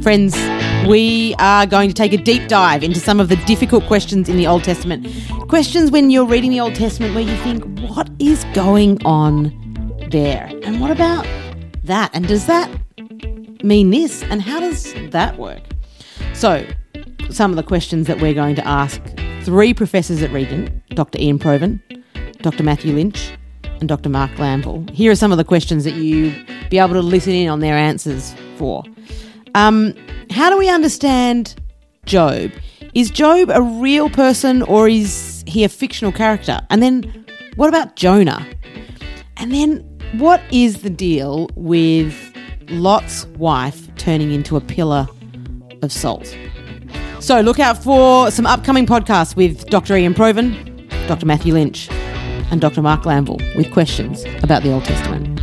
Friends, we are going to take a deep dive into some of the difficult questions in the Old Testament. Questions when you're reading the Old Testament where you think, what is going on there? And what about that? And does that mean this? And how does that work? So, some of the questions that we're going to ask three professors at Regent Dr. Ian Provan, Dr. Matthew Lynch, and Dr. Mark Glanville. Here are some of the questions that you be able to listen in on their answers for. Um, how do we understand Job? Is Job a real person or is he a fictional character? And then what about Jonah? And then what is the deal with Lot's wife turning into a pillar of salt? So look out for some upcoming podcasts with Dr. Ian Provan, Dr. Matthew Lynch, and Dr. Mark Glanville with questions about the Old Testament.